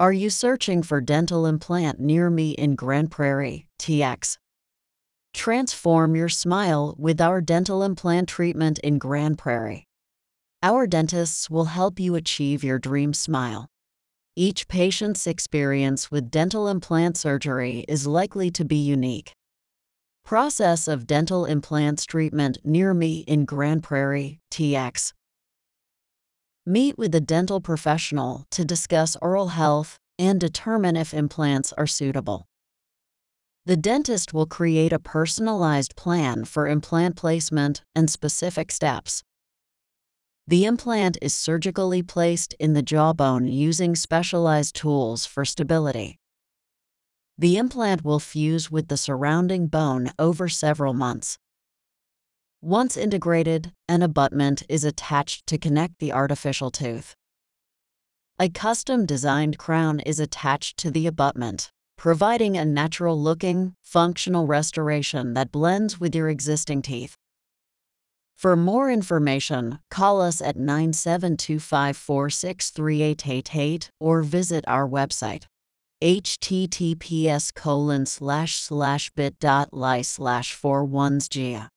Are you searching for dental implant near me in Grand Prairie, TX? Transform your smile with our dental implant treatment in Grand Prairie. Our dentists will help you achieve your dream smile. Each patient's experience with dental implant surgery is likely to be unique. Process of dental implants treatment near me in Grand Prairie, TX. Meet with a dental professional to discuss oral health and determine if implants are suitable. The dentist will create a personalized plan for implant placement and specific steps. The implant is surgically placed in the jawbone using specialized tools for stability. The implant will fuse with the surrounding bone over several months. Once integrated, an abutment is attached to connect the artificial tooth. A custom designed crown is attached to the abutment, providing a natural looking, functional restoration that blends with your existing teeth. For more information, call us at 97254638888 or visit our website https colon slash slash bit.ly slash 41sgia.